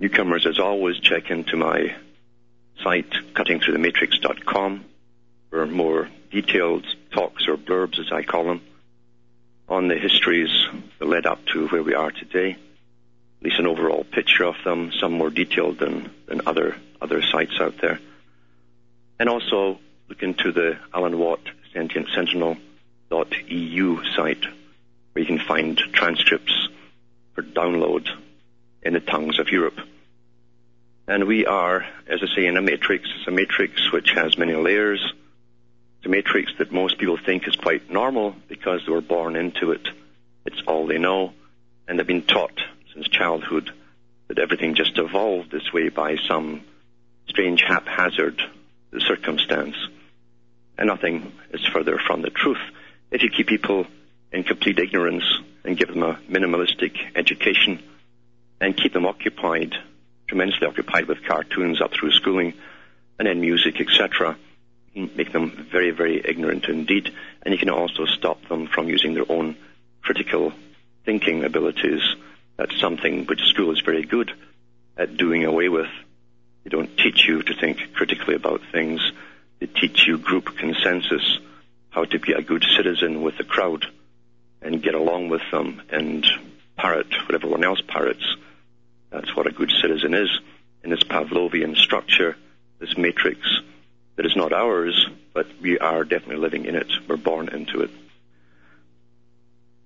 Newcomers, as always, check into my site, cuttingthroughthematrix.com, for more detailed talks or blurbs, as I call them, on the histories that led up to where we are today. At least an overall picture of them, some more detailed than, than other, other sites out there. And also look into the Alan Watt Sentient Sentinel.eu site where you can find transcripts for download in the tongues of Europe. And we are, as I say, in a matrix. It's a matrix which has many layers. It's a matrix that most people think is quite normal because they were born into it. It's all they know. And they've been taught since childhood that everything just evolved this way by some strange haphazard circumstance. And nothing is further from the truth. If you keep people in complete ignorance and give them a minimalistic education and keep them occupied, tremendously occupied with cartoons up through schooling and then music, etc., make them very, very ignorant indeed. And you can also stop them from using their own critical thinking abilities. That's something which school is very good at doing away with. They don't teach you to think critically about things. They teach you group consensus, how to be a good citizen with the crowd and get along with them and parrot what everyone else parrots. That's what a good citizen is in this Pavlovian structure, this matrix that is not ours, but we are definitely living in it. We're born into it.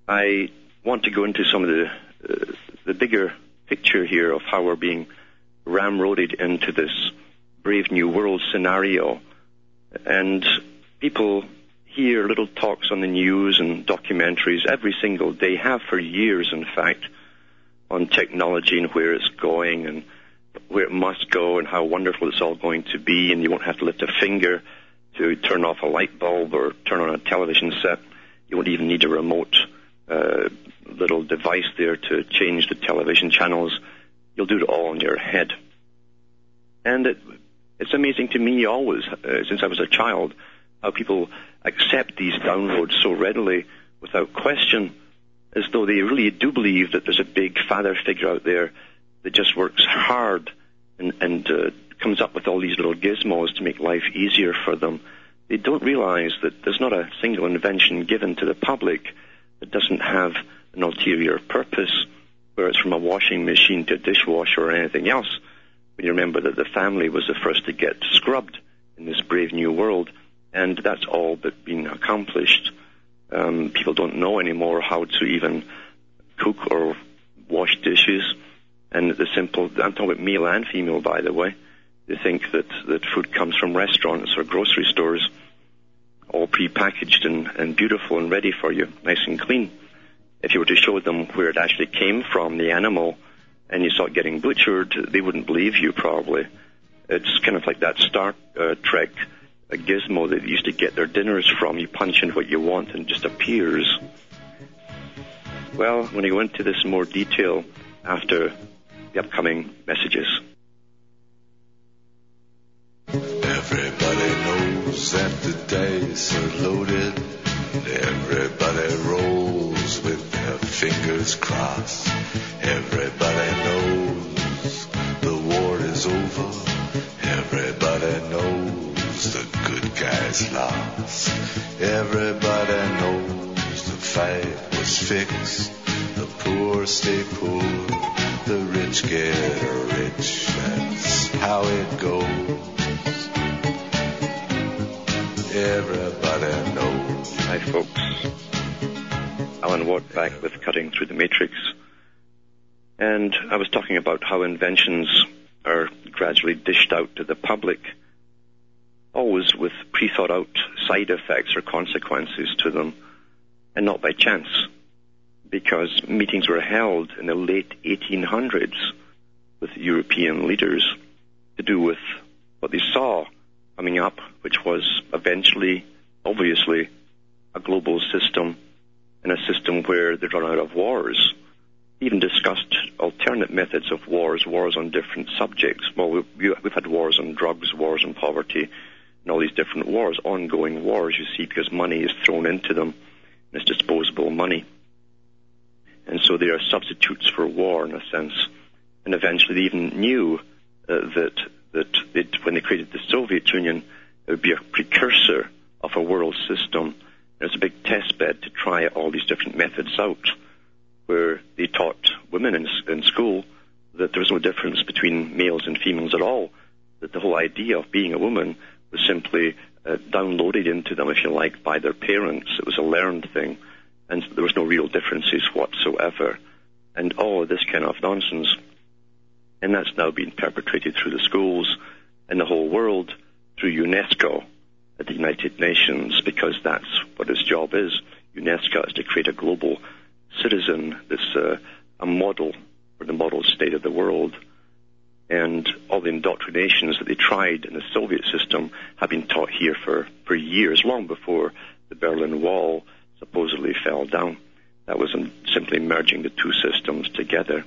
I want to go into some of the uh, the bigger picture here of how we're being ramroded into this brave new world scenario, and people hear little talks on the news and documentaries every single day, have for years, in fact, on technology and where it's going and where it must go and how wonderful it's all going to be, and you won't have to lift a finger to turn off a light bulb or turn on a television set. You won't even need a remote uh, little device there to change the television channels. You'll do it all in your head. And it, it's amazing to me always, uh, since I was a child, how people accept these downloads so readily without question, as though they really do believe that there's a big father figure out there that just works hard and, and uh, comes up with all these little gizmos to make life easier for them. They don't realize that there's not a single invention given to the public that doesn't have an ulterior purpose, whether it's from a washing machine to a dishwasher or anything else. When you remember that the family was the first to get scrubbed in this brave new world, and that's all but been accomplished. Um, people don't know anymore how to even cook or wash dishes. And the simple, I'm talking about male and female, by the way. They think that, that food comes from restaurants or grocery stores, all prepackaged and, and beautiful and ready for you, nice and clean. If you were to show them where it actually came from, the animal, and you it getting butchered, they wouldn't believe you probably. It's kind of like that Star uh, Trek a gizmo that they used to get their dinners from. You punch in what you want and it just appears. Well, when he going to this in more detail after the upcoming messages. Everybody knows that the dice are loaded. Everybody rolls with their fingers crossed. Everybody knows the war is over. Everybody knows the good guys lost. Everybody knows the fight was fixed. The poor stay poor, the rich get rich. That's how it goes. Everybody knows. Hi, folks. Alan Watt back with Cutting Through the Matrix. And I was talking about how inventions are gradually dished out to the public, always with pre thought out side effects or consequences to them, and not by chance. Because meetings were held in the late 1800s with European leaders to do with what they saw coming up, which was eventually, obviously, a global system and a system where they'd run out of wars. Even discussed alternate methods of wars, wars on different subjects. Well, we, we've had wars on drugs, wars on poverty, and all these different wars, ongoing wars, you see, because money is thrown into them, and it's disposable money. And so they are substitutes for war in a sense. And eventually they even knew uh, that that when they created the Soviet Union, it would be a precursor of a world system. It was a big test bed to try all these different methods out, where they taught women in, in school that there was no difference between males and females at all, that the whole idea of being a woman was simply uh, downloaded into them, if you like, by their parents. It was a learned thing, and there was no real differences whatsoever. And all of this kind of nonsense and that's now being perpetrated through the schools and the whole world through UNESCO at the United Nations because that's what its job is. UNESCO is to create a global citizen that's uh, a model for the model state of the world. And all the indoctrinations that they tried in the Soviet system have been taught here for, for years, long before the Berlin Wall supposedly fell down. That was simply merging the two systems together.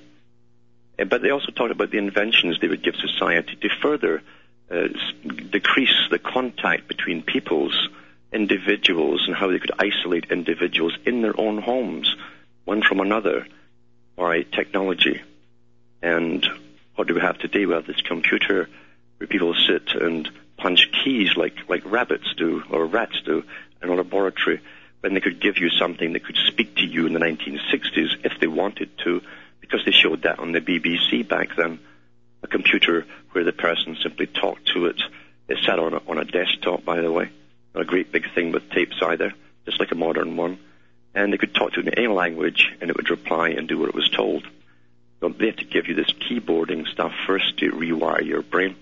Uh, but they also talked about the inventions they would give society to further uh, decrease the contact between peoples, individuals, and how they could isolate individuals in their own homes, one from another, by technology. And what do we have today? We have this computer where people sit and punch keys like, like rabbits do, or rats do, in a laboratory, when they could give you something that could speak to you in the 1960s if they wanted to because they showed that on the BBC back then. A computer where the person simply talked to it. It sat on a, on a desktop, by the way. Not a great big thing with tapes either, just like a modern one. And they could talk to it in any language and it would reply and do what it was told. So they have to give you this keyboarding stuff first to rewire your brain.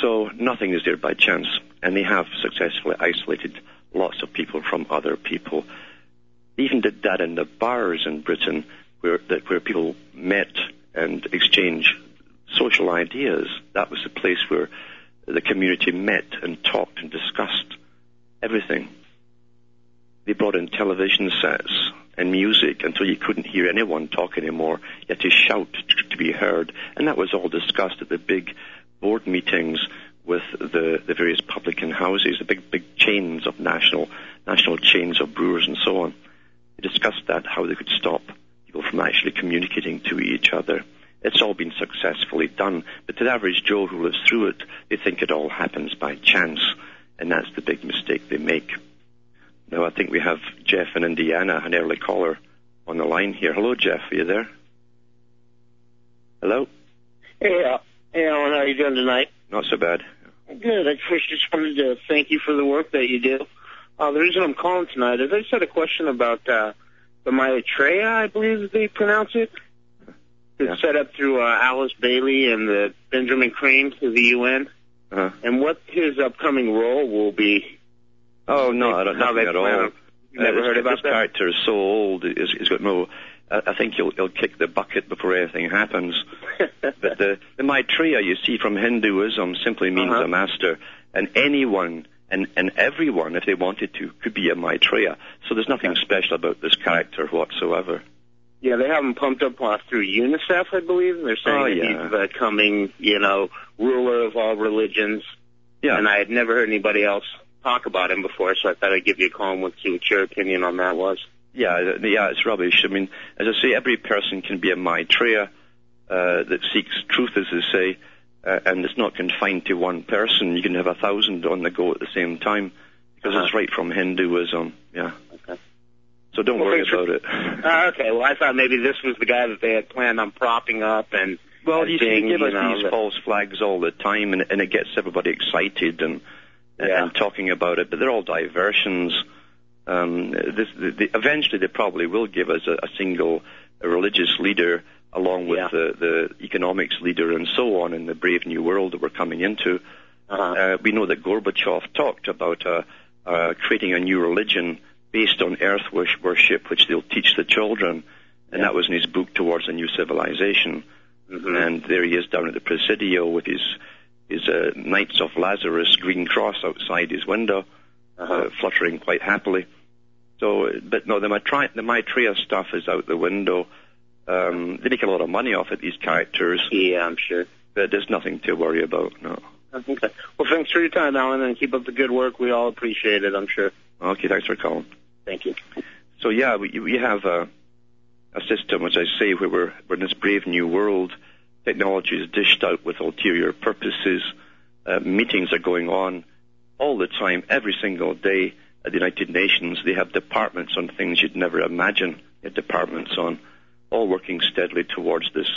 So nothing is there by chance. And they have successfully isolated lots of people from other people. They even did that in the bars in Britain where that where people met and exchanged social ideas. That was the place where the community met and talked and discussed everything. They brought in television sets and music until you couldn't hear anyone talk anymore. You had to shout to be heard, and that was all discussed at the big board meetings with the, the various publican houses, the big big chains of national national chains of brewers and so on. They discussed that how they could stop people from actually communicating to each other. It's all been successfully done, but to the average Joe who lives through it, they think it all happens by chance, and that's the big mistake they make. Now, I think we have Jeff in Indiana, an early caller, on the line here. Hello, Jeff. Are you there? Hello? Hey, uh, hey, Alan. How are you doing tonight? Not so bad. Good. I first just wanted to thank you for the work that you do. Uh, the reason I'm calling tonight is I just had a question about uh, the Maitreya, I believe they pronounce it. It's yeah. set up through uh, Alice Bailey and the Benjamin Creme to the UN. Uh-huh. And what his upcoming role will be. Oh no, I don't know at all. Never uh, heard about this that? character is so old; he's, he's got no. I think he'll, he'll kick the bucket before anything happens. but the, the Maitreya you see from Hinduism simply means uh-huh. a master, and anyone and, and everyone, if they wanted to, could be a Maitreya. So there's nothing special about this character whatsoever. Yeah, they have him pumped up through UNICEF, I believe. They're saying oh, yeah. he's the coming, you know, ruler of all religions. Yeah. And I had never heard anybody else talk about him before, so I thought I'd give you a call and see what your opinion on that was. Yeah, yeah, it's rubbish. I mean, as I say, every person can be a Maitreya uh, that seeks truth, as they say, uh, and it's not confined to one person. You can have a thousand on the go at the same time because Uh-huh. it's right from Hinduism. Yeah. Okay. So don't Well, worry thanks for- about it. Ah, okay. Well, I thought maybe this was the guy that they had planned on propping up and. Well, you see, they give us know, these false flags all the time, and, and it gets everybody excited and- Yeah. and talking about it. But they're all diversions. Um, this, the, the, eventually, they probably will give us a, a single religious leader, along with Yeah. the, the economics leader and so on, in the brave new world that we're coming into. Uh-huh. Uh, we know that Gorbachev talked about uh, uh, creating a new religion based on earth worship, which they'll teach the children, and Yeah. that was in his book Towards a New Civilization. Mhm. And there he is down at the Presidio with his his uh, Knights of Lazarus green cross outside his window, Uh-huh. uh, fluttering quite happily. So, but no, the Maitreya, the Maitreya stuff is out the window. Um, they make a lot of money off it, these characters, Yeah, I'm sure. but there's nothing to worry about. No. Okay. Well, thanks for your time, Alan, and keep up the good work. We all appreciate it, I'm sure. Okay, thanks for calling. Thank you. So yeah, we, we have a, a system, as I say, where we're, we're in this brave new world. Technology is dished out with ulterior purposes. Uh, meetings are going on all the time, every single day at the United Nations. They have departments on things you'd never imagine. They have departments on, all working steadily towards this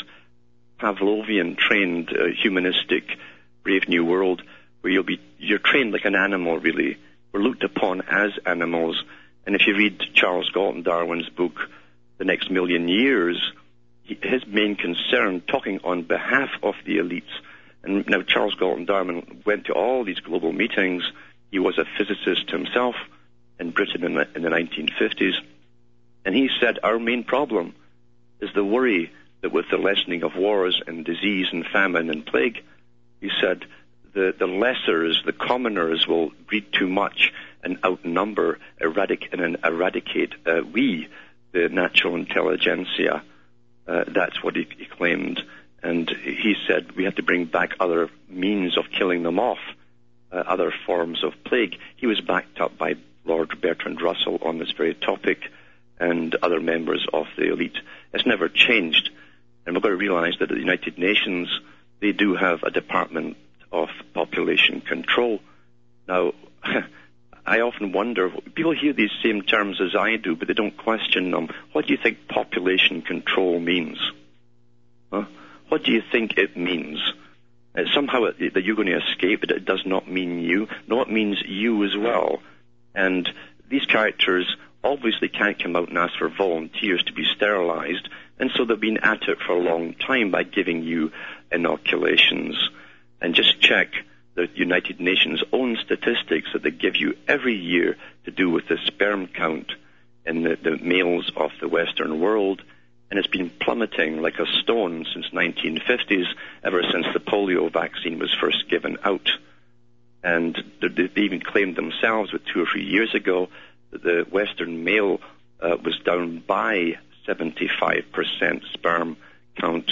Pavlovian trained, uh, humanistic, brave new world where you'll be, you're trained like an animal, really. We're looked upon as animals. And if you read Charles Galton Darwin's book, The Next Million Years, his main concern, talking on behalf of the elites, and now Charles Galton Darwin went to all these global meetings. He was a physicist himself in Britain in the, in the 1950s. And he said, Our main problem is the worry that with the lessening of wars and disease and famine and plague, he said, the, the lessers, the commoners will breed too much and outnumber, eradic, and eradicate uh, we, the natural intelligentsia. Uh, that's what he, he claimed. And he said we have to bring back other means of killing them off, uh, other forms of plague. He was backed up by Lord Bertrand Russell on this very topic and other members of the elite. It's never changed. And we've got to realize that the United Nations, they do have a department of population control. Now, I often wonder, people hear these same terms as I do, but they don't question them. What do you think population control means? Huh? What do you think it means? Uh, somehow that you're going to escape it, it does not mean you. No, it means you as well. And these characters obviously can't come out and ask for volunteers to be sterilized, and so they've been at it for a long time by giving you inoculations. And just check the United Nations own statistics that they give you every year to do with the sperm count in the, the males of the Western world, and it's been plummeting like a stone since 1950s, ever since the polio vaccine was first given out. And they even claimed themselves, with two or three years ago, that the Western male uh, was down by 75% sperm count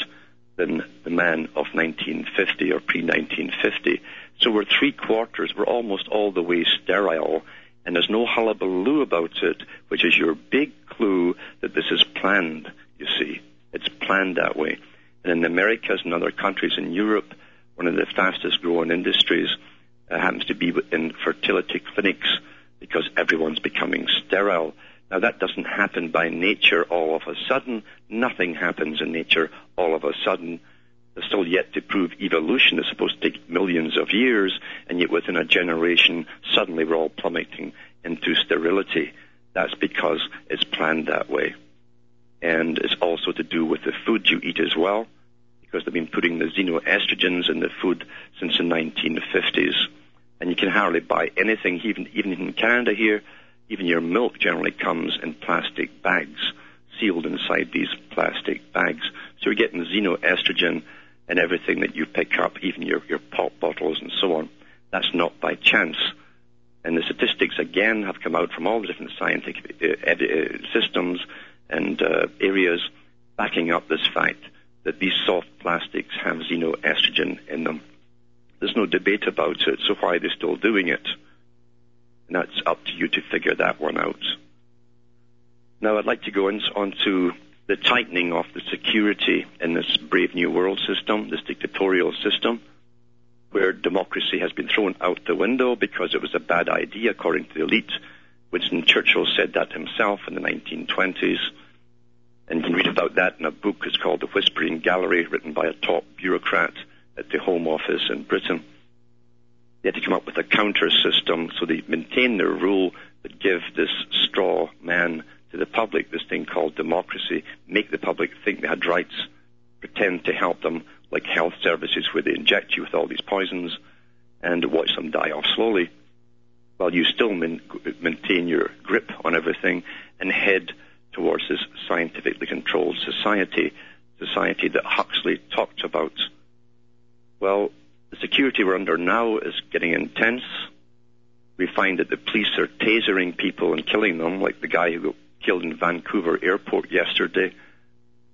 than the man of 1950 or pre-1950. So we're three quarters, we're almost all the way sterile, and there's no hullabaloo about it, which is your big clue that this is planned, you see. It's planned that way. And in the Americas and other countries in Europe, one of the fastest growing industries uh, happens to be in fertility clinics because everyone's becoming sterile. Now that doesn't happen by nature all of a sudden. Nothing happens in nature all of a sudden. There's still yet to prove evolution is supposed to take millions of years, and yet within a generation, suddenly we're all plummeting into sterility. That's because it's planned that way. And it's also to do with the food you eat as well, because they've been putting the xenoestrogens in the food since the 1950s. And you can hardly buy anything, even, even in Canada here, even your milk generally comes in plastic bags, sealed inside these plastic bags. So you're getting xenoestrogen and everything that you pick up, even your, your pop bottles and so on. That's not by chance. And the statistics again have come out from all the different scientific uh, uh, systems and uh, areas backing up this fact that these soft plastics have xenoestrogen in them. There's no debate about it, so why are they still doing it? And that's up to you to figure that one out. Now, I'd like to go in, on to the tightening of the security in this brave new world system, this dictatorial system, where democracy has been thrown out the window because it was a bad idea, according to the elite. Winston Churchill said that himself in the 1920s. And you can read about that in a book. It's called The Whispering Gallery, written by a top bureaucrat at the Home Office in Britain. They had to come up with a counter system so they maintain their rule but give this straw man to the public, this thing called democracy, make the public think they had rights, pretend to help them like health services where they inject you with all these poisons and watch them die off slowly while you still maintain your grip on everything and head towards this scientifically controlled society, society that Huxley talked about. Well, the security we're under now is getting intense. We find that the police are tasering people and killing them, like the guy who got killed in Vancouver airport yesterday.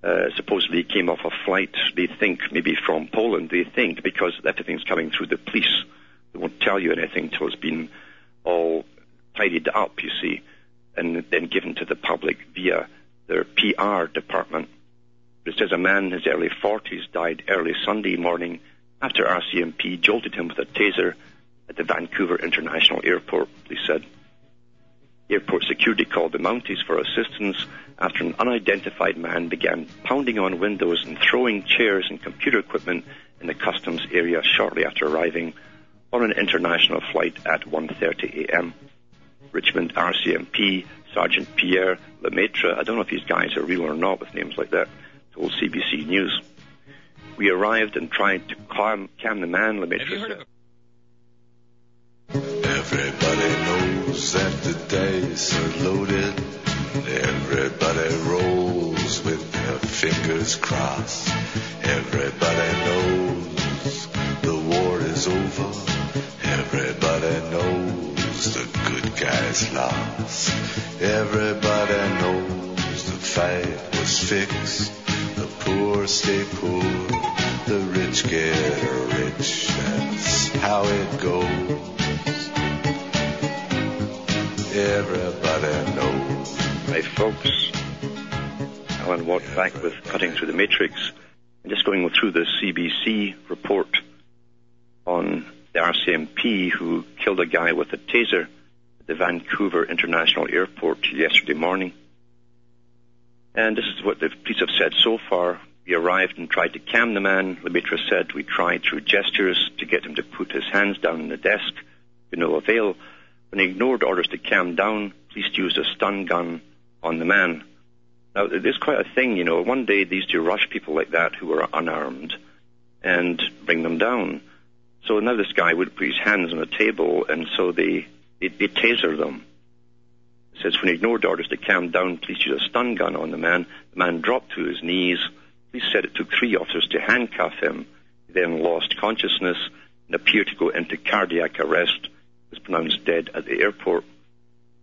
Uh, supposedly he came off a flight, they think, maybe from Poland, they think, because everything's coming through the police. They won't tell you anything till it's been all tidied up, you see and then given to the public via their PR department. It says a man in his early 40s died early Sunday morning after RCMP jolted him with a taser at the Vancouver International Airport, police said. Airport security called the Mounties for assistance after an unidentified man began pounding on windows and throwing chairs and computer equipment in the customs area shortly after arriving on an international flight at 1.30 a.m. Richmond RCMP, Sergeant Pierre Lemaitre. I don't know if these guys are real or not with names like that, told CBC News. We arrived and tried to calm, calm the man, Lemaitre said. Everybody knows that the dice are loaded. Everybody rolls with their fingers crossed. Everybody knows the war is over. Everybody knows the good guys lost. Everybody knows the fight was fixed. The poor stay poor. The rich get rich. That's how it goes. Everybody knows. Right, folks. Alan Watt back with Cutting Through the Matrix. I'm just going through the CBC report on the RCMP who killed a guy with a taser at the Vancouver International Airport yesterday morning. And this is what the police have said so far. We arrived and tried to calm the man. Lemaitre said we tried through gestures to get him to put his hands down on the desk to no avail. When he ignored orders to calm down, police used a stun gun on the man. Now, there's quite a thing, you know. One day these to rush people like that who were unarmed and bring them down. So now this guy would put his hands on the table, and so they, they, they taser them. It says, when he ignored orders to calm down, police used a stun gun on the man. The man dropped to his knees. Police said it took three officers to handcuff him. He then lost consciousness and appeared to go into cardiac arrest. He was pronounced dead at the airport.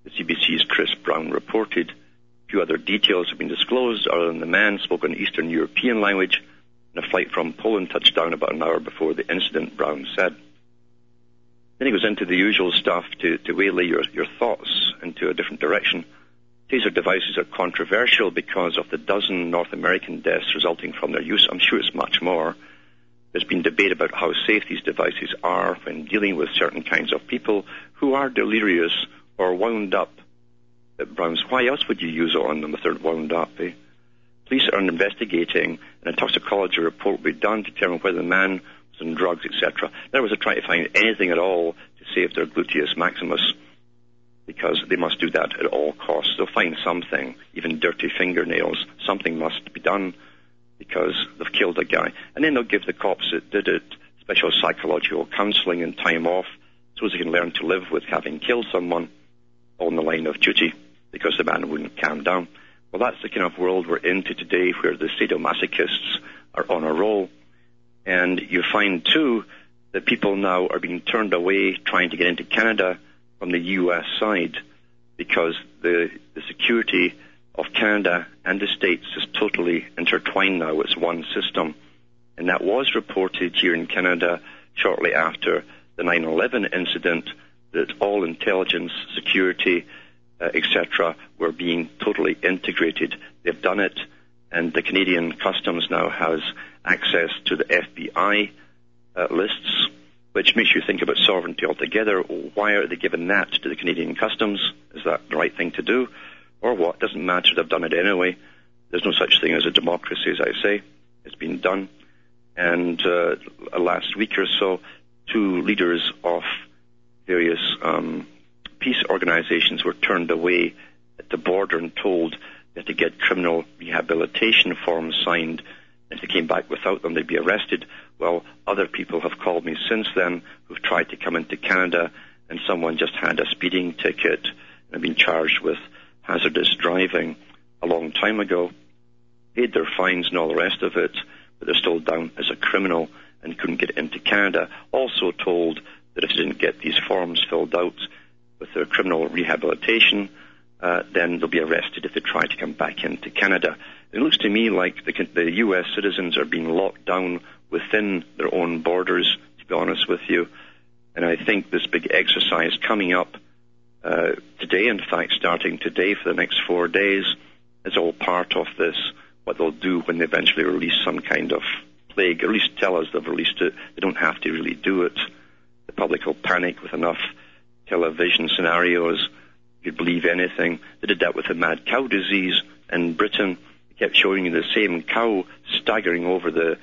The CBC's Chris Brown reported. A few other details have been disclosed other than the man spoke an Eastern European language and a flight from Poland touched down about an hour before the incident, Brown said. Then he goes into the usual stuff to, to waylay your, your thoughts into a different direction. Taser devices are controversial because of the dozen North American deaths resulting from their use. I'm sure it's much more. There's been debate about how safe these devices are when dealing with certain kinds of people who are delirious or wound up. Browns, why else would you use it on them if they're wound up? Eh? Police are investigating, and a toxicology report will be done to determine whether the man was on drugs, etc. Other words, they're trying to find anything at all to save their gluteus maximus, because they must do that at all costs. They'll find something, even dirty fingernails. Something must be done because they've killed a guy. And then they'll give the cops that did it special psychological counseling and time off so they can learn to live with having killed someone on the line of duty because the man wouldn't calm down. Well, that's the kind of world we're into today where the sadomasochists are on a roll. And you find, too, that people now are being turned away trying to get into Canada from the U.S. side because the, the security of Canada and the States is totally intertwined now. It's one system. And that was reported here in Canada shortly after the 9-11 incident that all intelligence, security, uh, etc., were being totally integrated. They've done it, and the Canadian Customs now has access to the FBI uh, lists, which makes you think about sovereignty altogether. Why are they giving that to the Canadian Customs? Is that the right thing to do? Or what? Doesn't matter. They've done it anyway. There's no such thing as a democracy, as I say. It's been done. And uh, last week or so, two leaders of various um, peace organizations were turned away at the border and told they to get criminal rehabilitation forms signed. If they came back without them, they'd be arrested. Well, other people have called me since then who've tried to come into Canada, and someone just had a speeding ticket and been charged with hazardous driving a long time ago, paid their fines and all the rest of it, but they're still down as a criminal and couldn't get into Canada. Also told that if they didn't get these forms filled out with their criminal rehabilitation, uh, then they'll be arrested if they try to come back into Canada. It looks to me like the, the U.S. citizens are being locked down within their own borders, to be honest with you. And I think this big exercise coming up uh, today, in fact, starting today for the next four days, is all part of this, what they'll do when they eventually release some kind of plague, at least tell us they've released it. They don't have to really do it. The public will panic with enough television scenarios. You'd believe anything. They did that with the mad cow disease in Britain. They kept showing you the same cow staggering over the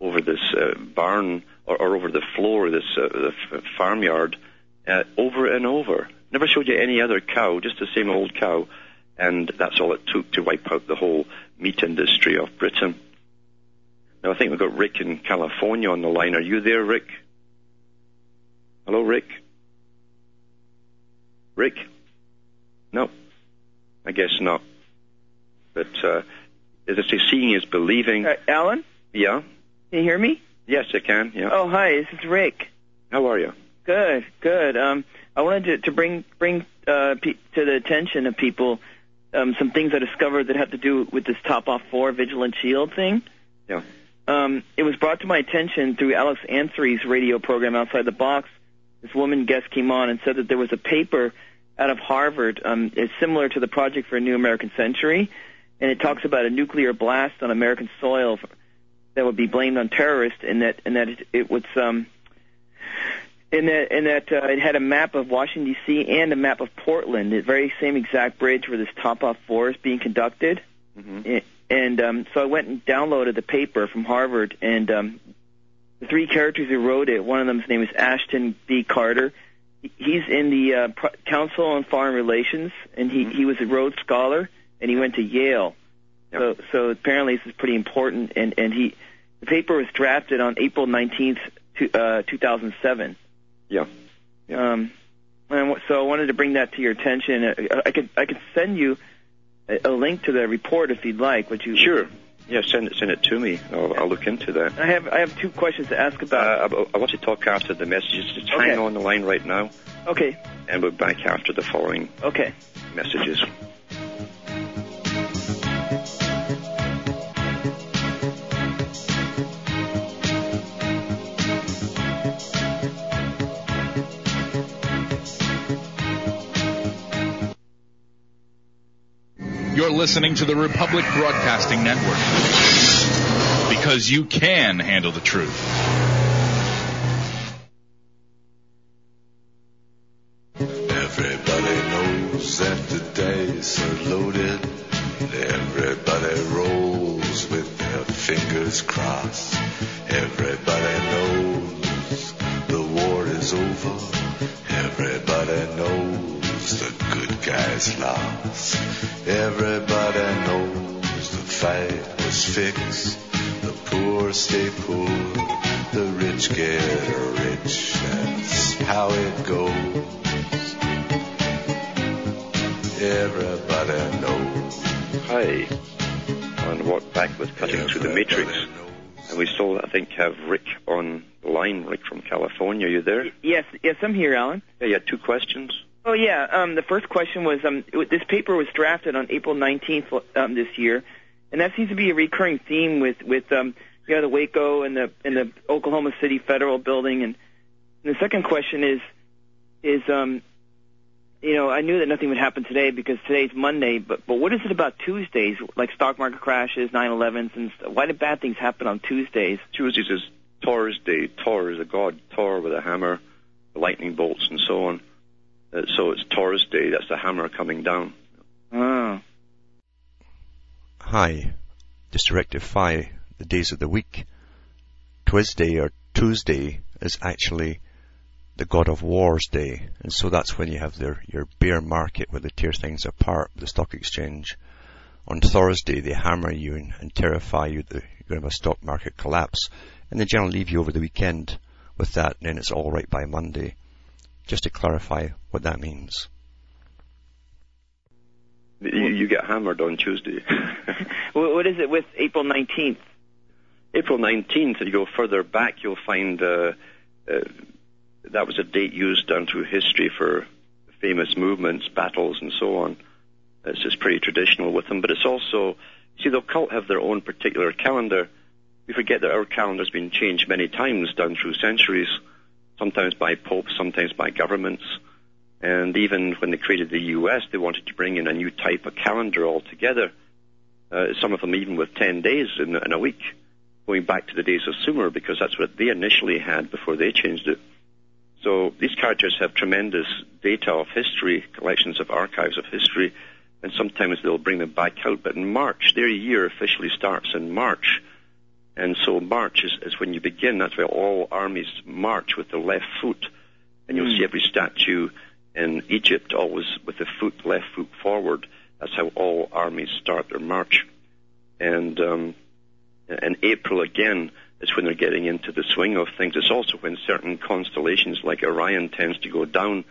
over this uh, barn or, or, over the floor of this uh, the f- farmyard uh, over and over. Never showed you any other cow, just the same old cow, and that's all it took to wipe out the whole meat industry of Britain. Now I think we've got Rick in California on the line. Are you there, Rick? Hello, Rick. Rick? No, I guess not. But uh, as I say, seeing is believing. Uh, Alan? Yeah. Can you hear me? Yes, I can. Yeah. Oh, hi. This is Rick. How are you? Good, good. Um, I wanted to, to bring bring uh, pe- to the attention of people um, some things I discovered that have to do with this TOPOFF four vigilant shield thing. Yeah. Um, it was brought to my attention through Alex Ansary's radio program Outside the Box. This woman guest came on and said that there was a paper out of Harvard. Um, it's similar to the Project for a New American Century, and it talks about a nuclear blast on American soil that would be blamed on terrorists, and that and that it, it was um, in that in that uh, it had a map of Washington D.C. and a map of Portland, the very same exact bridge where this TOPOFF four is being conducted. Mm-hmm. And um, so I went and downloaded the paper from Harvard, and um, the three characters who wrote it, one of them's name is Ashton B. Carter. He's in the uh, Pro- Council on Foreign Relations, and he, Mhm. he was a Rhodes Scholar, and he went to Yale. Yep. So, so apparently this is pretty important. And, and he, the paper was drafted on April 19th, to, uh, 2007. Yeah. Yeah. Um, and so I wanted to bring that to your attention. I, I could I could send you a, a link to the report if you'd like. Would you? Sure. Yeah, send it send it to me. I'll, I'll look into that. I have I have two questions to ask about. Uh, I, I want to talk after the messages. Just Okay. hang on the line right now, okay, and we're back after the following okay. messages. You're listening to the Republic Broadcasting Network. Because you can handle the truth. Everybody knows that the dice are loaded. Everybody rolls with their fingers crossed. Everybody had two questions. Oh yeah. Um, the first question was um, it- this paper was drafted on April 19th um, this year, and that seems to be a recurring theme with with um, you know the Waco and the and the Oklahoma City Federal Building. And, and the second question is is um, you know, I knew that nothing would happen today because today's Monday. But but what is it about Tuesdays, like stock market crashes, 9/11s, and st- why do bad things happen on Tuesdays? Tuesdays is Thor's day. Thor is a god, Thor with a hammer, lightning bolts, and so on. Uh, so it's Thor's day. That's the hammer coming down. Oh. Hi. Just to rectify the days of the week, Tuesday or Tuesday is actually the God of War's day. And so that's when you have their, your bear market where they tear things apart, the stock exchange. On Thursday, they hammer you and, and terrify you that you're going to have a stock market collapse. And they generally leave you over the weekend with that, then it's all right by Monday. Just to clarify what that means. You, you get hammered on Tuesday. What what is it with April 19th? April 19th, and you go further back, you'll find uh, uh, that was a date used down through history for famous movements, battles, and so on. It's just pretty traditional with them, but it's also, see, the occult have their own particular calendar. We forget that our calendar's been changed many times down through centuries, sometimes by popes, sometimes by governments. And even when they created the U.S., they wanted to bring in a new type of calendar altogether. Uh, some of them even with 10 days in, in a week, going back to the days of Sumer, because that's what they initially had before they changed it. So these characters have tremendous data of history, collections of archives of history, and sometimes they'll bring them back out. But in March, their year officially starts in March. And so March is, is when you begin. That's why all armies march with the left foot. And you'll see every statue in Egypt always with the foot, left foot forward. That's how all armies start their march. And um, and April again is when they're getting into the swing of things. It's also when certain constellations like Orion tends to go down.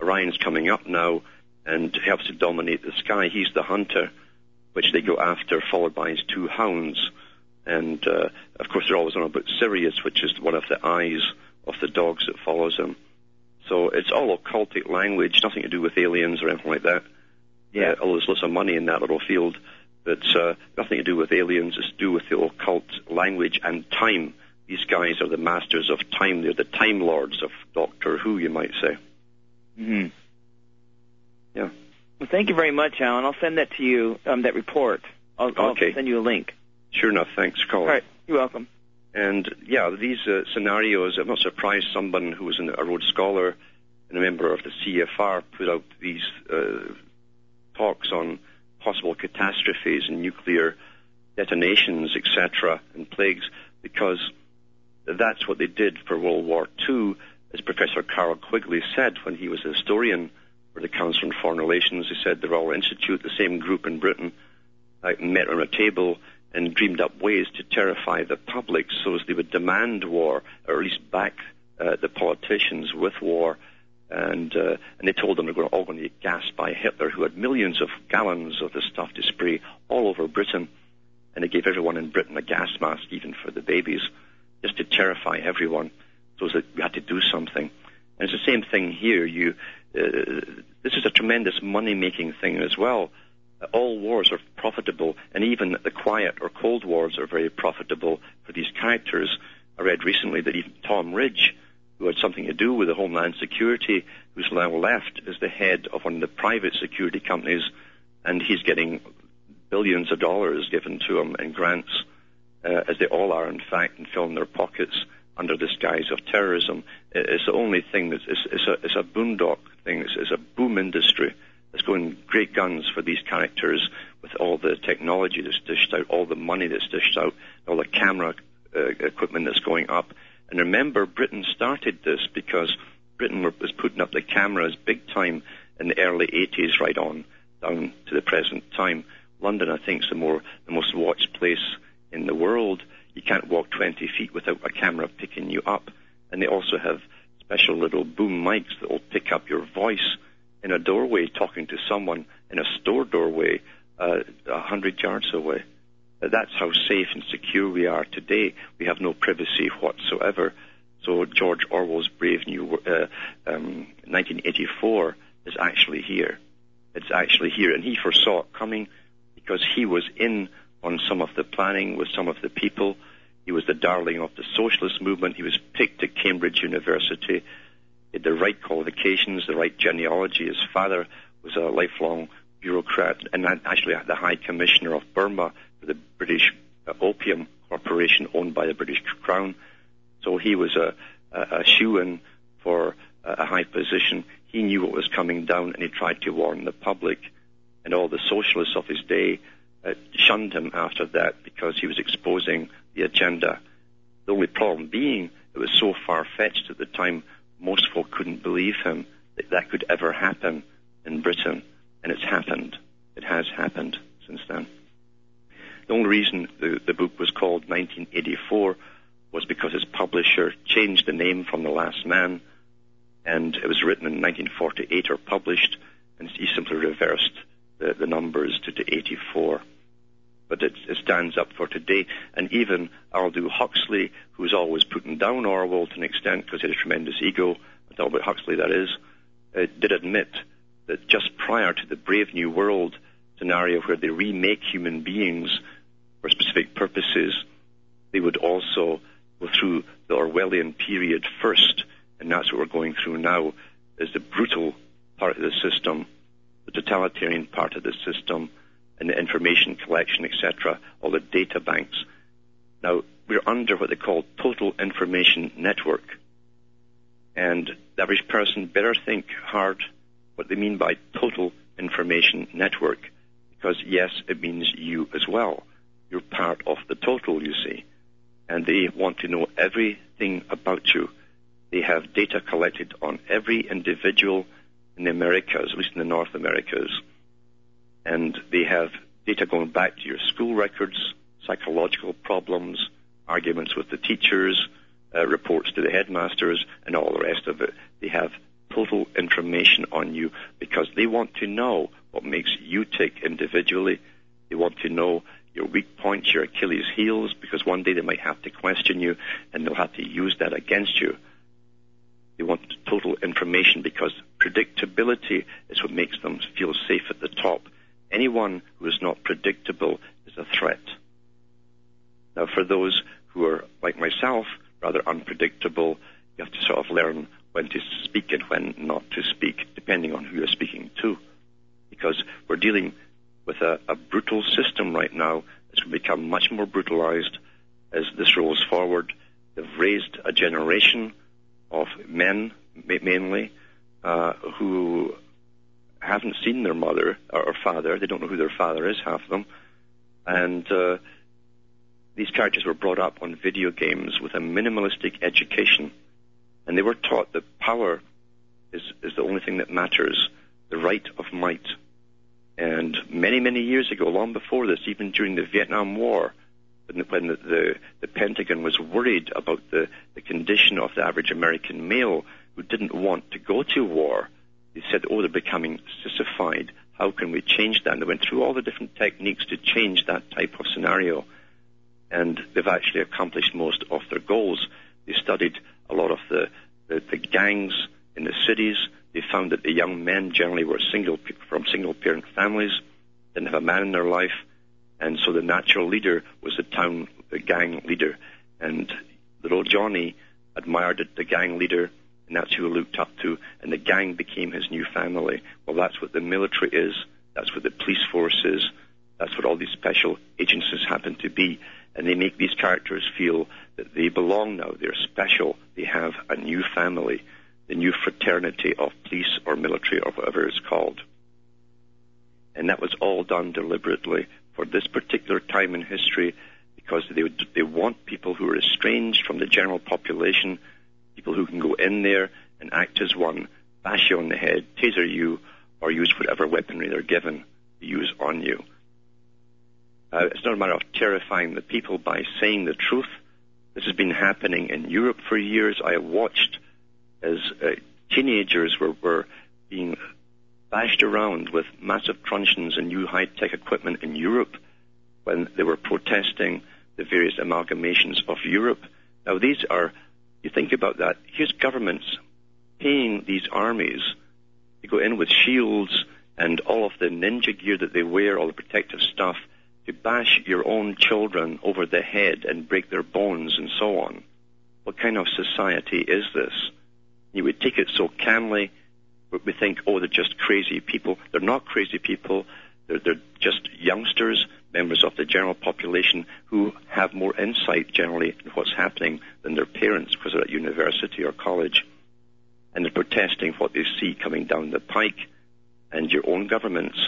Orion's coming up now and helps to dominate the sky. He's the hunter, which they go after, followed by his two hounds. And uh, of course, they're always on about Sirius, which is one of the eyes of the dogs that follows him. So it's all occultic language, nothing to do with aliens or anything like that. Yeah. Uh, although there's lots of money in that little field, but uh, nothing to do with aliens. It's to do with the occult language and time. These guys are the masters of time. They're the time lords of Doctor Who, you might say. hmm Yeah. Well, thank you very much, Alan. I'll send that to you, um, that report. I'll, I'll send you a link. Sure enough. Thanks, Colin. All right. You're welcome. And yeah, these uh, scenarios, I'm not surprised someone who was an, a Rhodes Scholar and a member of the CFR put out these uh, talks on possible catastrophes and nuclear detonations, etc., and plagues, because that's what they did for World War II, as Professor Carroll Quigley said when he was a historian for the Council on Foreign Relations. He said the Royal Institute, the same group in Britain, uh, met on a table and dreamed up ways to terrify the public so as they would demand war, or at least back uh, the politicians with war. And uh, and they told them they were all going to get gassed by Hitler, who had millions of gallons of this stuff to spray all over Britain. And they gave everyone in Britain a gas mask, even for the babies, just to terrify everyone, so that we had to do something. And it's the same thing here. You, uh, this is a tremendous money-making thing as well all wars are profitable, and even the quiet or cold wars are very profitable for these characters. I read recently that even Tom Ridge, who had something to do with the Homeland Security, who's now left as the head of one of the private security companies, and he's getting billions of dollars given to him in grants, uh, as they all are, in fact, and fill in their pockets under this guise of terrorism. It's the only thing that's it's, it's a it's a boondock thing. It's, it's a boom industry that's going great guns for these characters with all the technology that's dished out, all the money that's dished out, all the camera uh, equipment that's going up. And remember, Britain started this because Britain was putting up the cameras big time in the early 80s, right on down to the present time. London, I think, is the more the most watched place in the world. You can't walk 20 feet without a camera picking you up. And they also have special little boom mics that will pick up your voice in a doorway talking to someone in a store doorway uh, a hundred yards away. Uh, That's how safe and secure we are today. We have no privacy whatsoever. So George Orwell's Brave New uh, um, 1984 is actually here. It's actually here, and he foresaw it coming because he was in on some of the planning with some of the people. He was the darling of the socialist movement. He was picked at Cambridge University. He the right qualifications, the right genealogy. His father was a lifelong bureaucrat and actually the High Commissioner of Burma for the British uh, Opium Corporation owned by the British Crown. So he was a, a, a shoe-in for a high position. He knew what was coming down and he tried to warn the public. And all the socialists of his day uh, shunned him after that because he was exposing the agenda. The only problem being it was so far-fetched at the time, most folk couldn't believe him that that could ever happen in Britain. And it's happened. It has happened since then. The only reason the, the book was called 1984 was because his publisher changed the name from The Last Man, and it was written in 1948 or published, and he simply reversed the, the numbers to, to 84 but it, it, stands up for today. And even Aldous Huxley, who's always putting down Orwell to an extent because he had a tremendous ego, Albert Huxley that is, uh, did admit that just prior to the Brave New World scenario where they remake human beings for specific purposes, they would also go through the Orwellian period first, and that's what we're going through now, is the brutal part of the system, the totalitarian part of the system, and the information collection, etc., all the data banks. Now, we're under what they call total information network. And the average person better think hard what they mean by total information network. Because yes, it means you as well. You're part of the total, you see. And they want to know everything about you. They have data collected on every individual in the Americas, at least in the North Americas. And they have data going back to your school records, psychological problems, arguments with the teachers, uh, reports to the headmasters, and all the rest of it. They have total information on you because they want to know what makes you tick individually. They want to know your weak points, your Achilles heels, because one day they might have to question you and they'll have to use that against you. They want total information because predictability is what makes them feel safe at the top. Anyone who is not predictable is a threat. Now, for those who are, like myself, rather unpredictable, you have to sort of learn when to speak and when not to speak, depending on who you're speaking to. Because we're dealing with a, a brutal system right now that's going to become much more brutalized as this rolls forward. They've raised a generation of men, mainly, uh, who haven't seen their mother or father. They don't know who their father is, half of them. And uh, these characters were brought up on video games with a minimalistic education and they were taught that power is, is the only thing that matters, the right of might. And many, many years ago, long before this, even during the Vietnam War, when the, when the, the, the Pentagon was worried about the, the condition of the average American male who didn't want to go to war, they said, oh, they're becoming sissified. How can we change that? And they went through all the different techniques to change that type of scenario. And they've actually accomplished most of their goals. They studied a lot of the, the, the gangs in the cities. They found that the young men generally were single from single parent families, didn't have a man in their life, and so the natural leader was the town the gang leader. And little Johnny admired the gang leader, and that's who he looked up to, and the gang became his new family. Well, that's what the military is. That's what the police force is. That's what all these special agencies happen to be and they make these characters feel that they belong now, they're special, they have a new family, the new fraternity of police or military or whatever it's called. And that was all done deliberately for this particular time in history because they, would, they want people who are estranged from the general population, people who can go in there and act as one, bash you on the head, taser you, or use whatever weaponry they're given to use on you. Uh, it's not a matter of terrifying the people by saying the truth. This has been happening in Europe for years. I have watched as uh, teenagers were, were being bashed around with massive truncheons and new high-tech equipment in Europe when they were protesting the various amalgamations of Europe. Now these are, you think about that, here's governments paying these armies to go in with shields and all of the ninja gear that they wear, all the protective stuff, to bash your own children over the head and break their bones and so on. What kind of society is this? You would take it so calmly. but We think, oh, they're just crazy people. They're not crazy people. They're, they're just youngsters, members of the general population who have more insight generally in what's happening than their parents because they're at university or college. And they're protesting what they see coming down the pike. And your own governments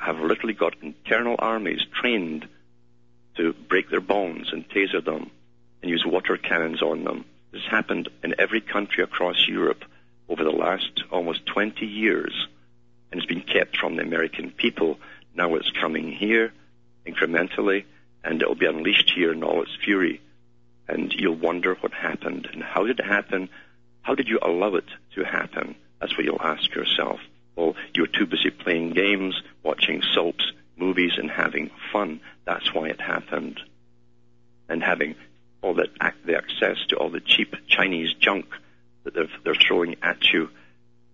have, literally got internal armies trained to break their bones and taser them and use water cannons on them. This happened in every country across Europe over the last almost 20 years and it's been kept from the American people. Now it's coming here incrementally and it'll be unleashed here in all its fury. And you'll wonder what happened and how did it happen? How did you allow it to happen? That's what you'll ask yourself. Well, you were too busy playing games, watching soaps, movies, and having fun. That's why it happened. And having all that the access to all the cheap Chinese junk that they're, they're throwing at you,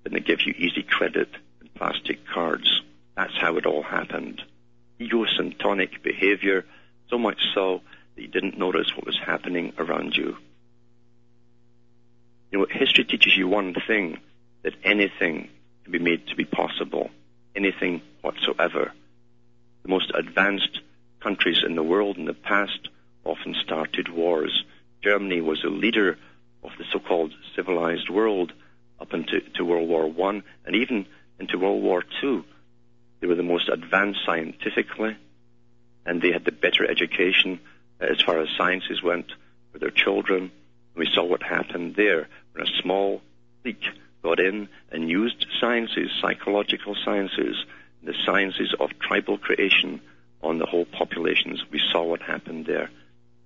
and they give you easy credit and plastic cards. That's how it all happened. Egocentric behavior, so much so that you didn't notice what was happening around you. You know, history teaches you one thing that anything can be made to be possible, anything whatsoever. The most advanced countries in the world in the past often started wars. Germany was a leader of the so-called civilized world up into to World War One and even into World War Two. They were the most advanced scientifically, and they had the better education uh, as far as sciences went for their children. We saw what happened there when a small clique got in and used sciences, psychological sciences, the sciences of tribal creation on the whole populations. We saw what happened there.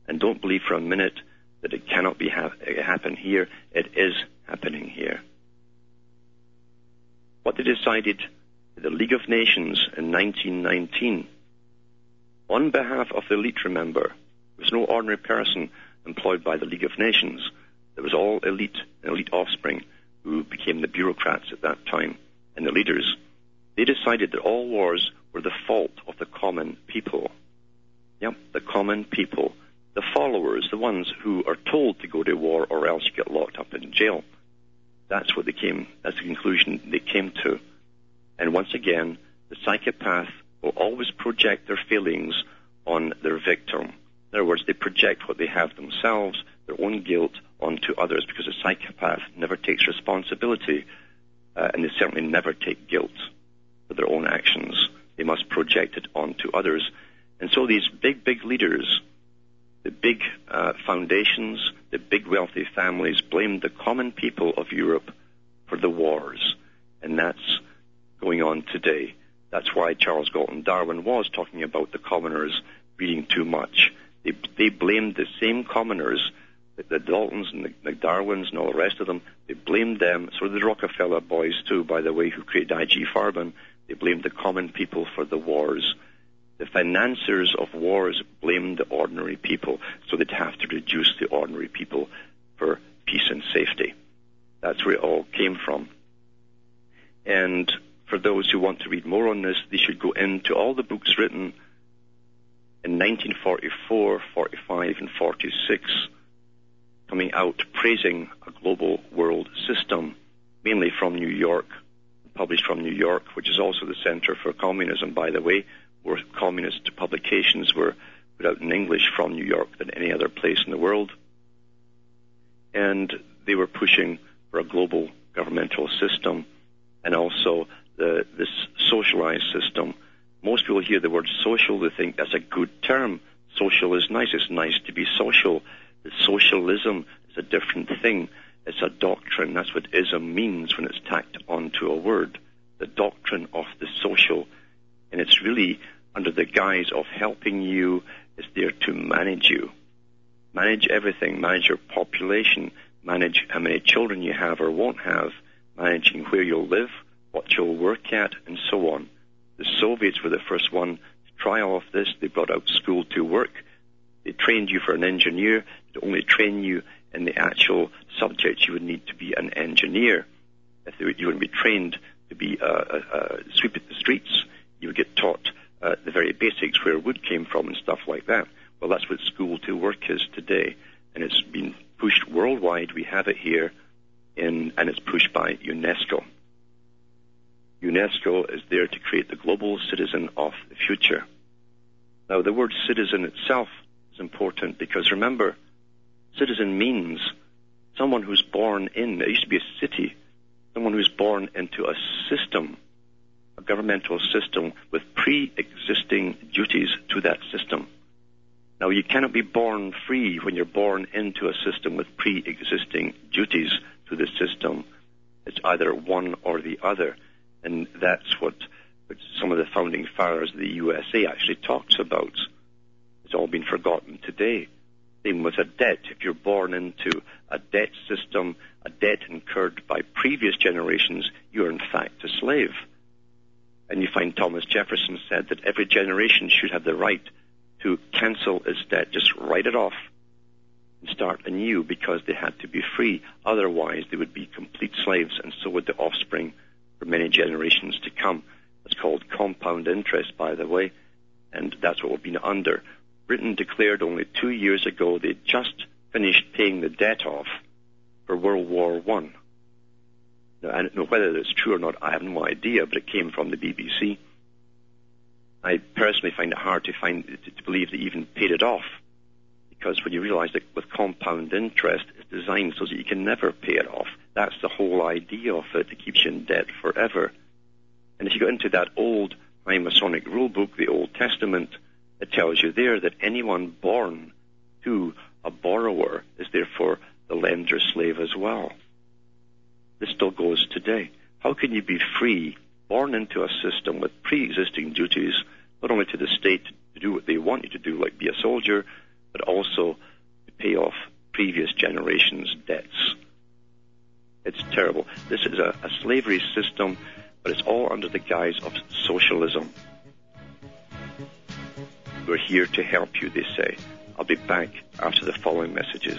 And don't believe for a minute that it cannot be ha- uh, happen here. It is happening here. What they decided the League of Nations in 1919, on behalf of the elite, remember, there was no ordinary person employed by the League of Nations. There was all elite, elite offspring who became the bureaucrats at that time and the leaders. They decided that all wars were the fault of the common people. Yep, the common people the followers, the ones who are told to go to war or else you get locked up in jail. That's what they came, that's the conclusion they came to. And once again, the psychopath will always project their feelings on their victim. In other words, they project what they have themselves, their own guilt, onto others because a psychopath never takes responsibility uh, and they certainly never take guilt for their own actions. They must project it onto others. And so these big, big leaders the big uh, foundations, the big wealthy families blamed the common people of Europe for the wars. And that's going on today. That's why Charles Galton Darwin was talking about the commoners reading too much. They, they blamed the same commoners, the, the Daltons and the, the Darwins and all the rest of them, they blamed them, so the Rockefeller boys too, by the way, who created IG Farben. They blamed the common people for the wars. The financiers of wars blamed the ordinary people, so they'd have to reduce the ordinary people for peace and safety. That's where it all came from. And for those who want to read more on this, they should go into all the books written in 1944, 45, and 46, coming out praising a global world system, mainly from New York, published from New York, which is also the center for communism, by the way, where communist publications were put out in English from New York than any other place in the world. And they were pushing for a global governmental system and also the, this socialized system. Most people hear the word social, they think that's a good term. Social is nice. It's nice to be social. Socialism is a different thing. It's a doctrine. That's what ism means when it's tacked onto a word. The doctrine of the social. And it's really under the guise of helping you, it's there to manage you. Manage everything, manage your population, manage how many children you have or won't have, managing where you'll live, what you'll work at, and so on. The Soviets were the first one to try off this. They brought out school to work. They trained you for an engineer. They only train you in the actual subjects you would need to be an engineer. If you would be trained to be a, a, a sweep at the streets, you would get taught uh, the very basics, where wood came from and stuff like that. Well, that's what school to work is today, and it's been pushed worldwide. We have it here in, and it's pushed by UNESCO. UNESCO is there to create the global citizen of the future. Now, the word citizen itself is important because remember, citizen means someone who's born in, it used to be a city, someone who's born into a system, a governmental system with pre-existing duties to that system. Now, you cannot be born free when you're born into a system with pre-existing duties to the system. It's either one or the other. And that's what some of the founding fathers of the USA actually talks about. It's all been forgotten today. Same with a debt. If you're born into a debt system, a debt incurred by previous generations, you're in fact a slave. And you find Thomas Jefferson said that every generation should have the right to cancel its debt, just write it off and start anew because they had to be free. Otherwise, they would be complete slaves, and so would the offspring for many generations to come. It's called compound interest, by the way, and that's what we've been under. Britain declared only two years ago they'd just finished paying the debt off for World War One. Now, I don't know whether it's true or not. I have no idea, but it came from the BBC. I personally find it hard to find to believe they even paid it off, because when you realise that with compound interest, designed so that you can never pay it off. That's the whole idea of it. It keeps you in debt forever. And if you go into that old High Masonic rule book, the Old Testament, it tells you there that anyone born to a borrower is therefore the lender's slave as well. This still goes today. How can you be free born into a system with pre-existing duties, not only to the state to do what they want you to do, like be a soldier, but also to pay off previous generations' debts. It's terrible. This is a, a slavery system, but it's all under the guise of socialism. We're here to help you, they say. I'll be back after the following messages.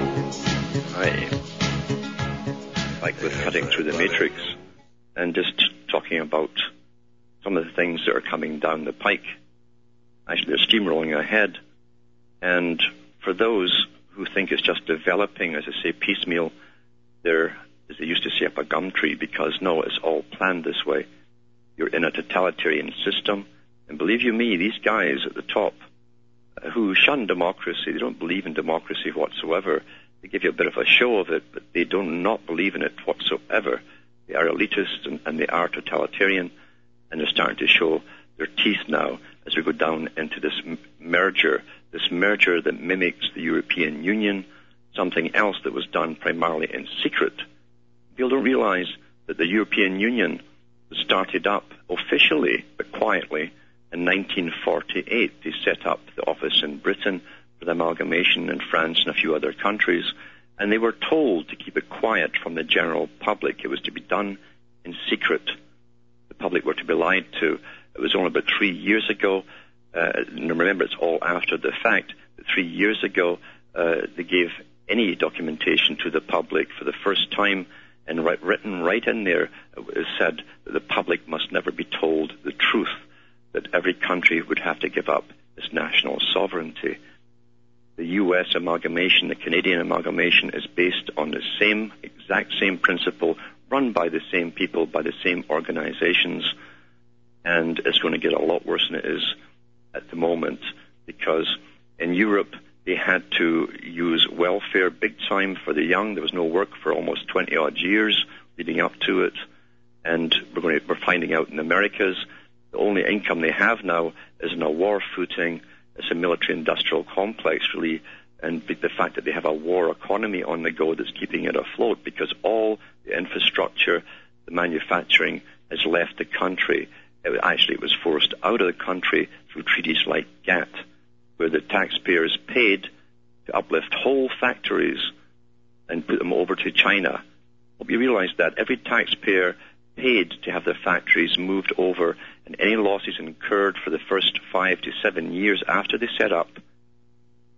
Like with cutting through the matrix and just talking about some of the things that are coming down the pike. Actually, they're steamrolling ahead. And for those who think it's just developing, as I say, piecemeal, they're, as they used to say, up a gum tree because no, it's all planned this way. You're in a totalitarian system. And believe you me, these guys at the top uh, who shun democracy. They don't believe in democracy whatsoever. They give you a bit of a show of it, but they do not believe in it whatsoever. They are elitist and, and they are totalitarian, and they're starting to show their teeth now as we go down into this m- merger, this merger that mimics the European Union, something else that was done primarily in secret. People don't realize that the European Union started up officially but quietly in 1948, they set up the office in Britain the amalgamation in France and a few other countries, and they were told to keep it quiet from the general public. It was to be done in secret. The public were to be lied to. It was only about three years ago. Uh, remember, it's all after the fact. But three years ago, uh, they gave any documentation to the public for the first time, and right, written right in there, it said that the public must never be told the truth that every country would have to give up its national sovereignty. The US amalgamation, the Canadian amalgamation is based on the same, exact same principle, run by the same people, by the same organizations, and it's going to get a lot worse than it is at the moment because in Europe they had to use welfare big time for the young. There was no work for almost 20 odd years leading up to it. And we're, to, we're finding out in the Americas the only income they have now is in a war footing. It's a military industrial complex, really, and the fact that they have a war economy on the go that's keeping it afloat because all the infrastructure, the manufacturing, has left the country. It actually it was forced out of the country through treaties like GATT, where the taxpayers paid to uplift whole factories and put them over to China. Hope you realize that every taxpayer paid to have their factories moved over, and any losses incurred for the first five to seven years after they set up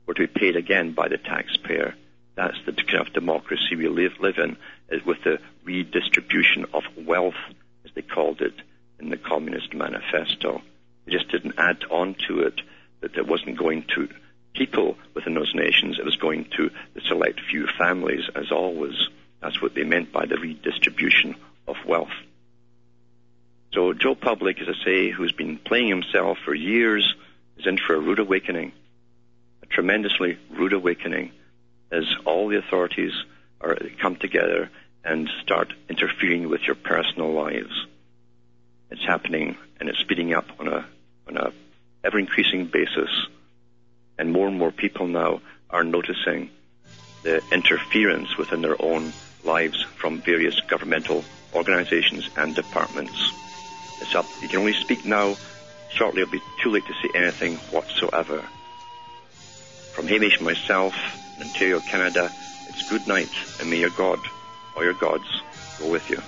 were to be paid again by the taxpayer. That's the kind of democracy we live, live in, is with the redistribution of wealth, as they called it in the Communist Manifesto. They just didn't add on to it that it wasn't going to people within those nations, it was going to the select few families, as always. That's what they meant by the redistribution of wealth. So Joe Public, as I say, who's been playing himself for years, is in for a rude awakening, a tremendously rude awakening, as all the authorities are come together and start interfering with your personal lives. It's happening and it's speeding up on a on a ever increasing basis, and more and more people now are noticing the interference within their own lives from various governmental organizations and departments. It's up. You can only speak now. Shortly, it'll be too late to say anything whatsoever. From Hamish and myself Ontario, Canada, it's good night, and may your God or your gods go with you.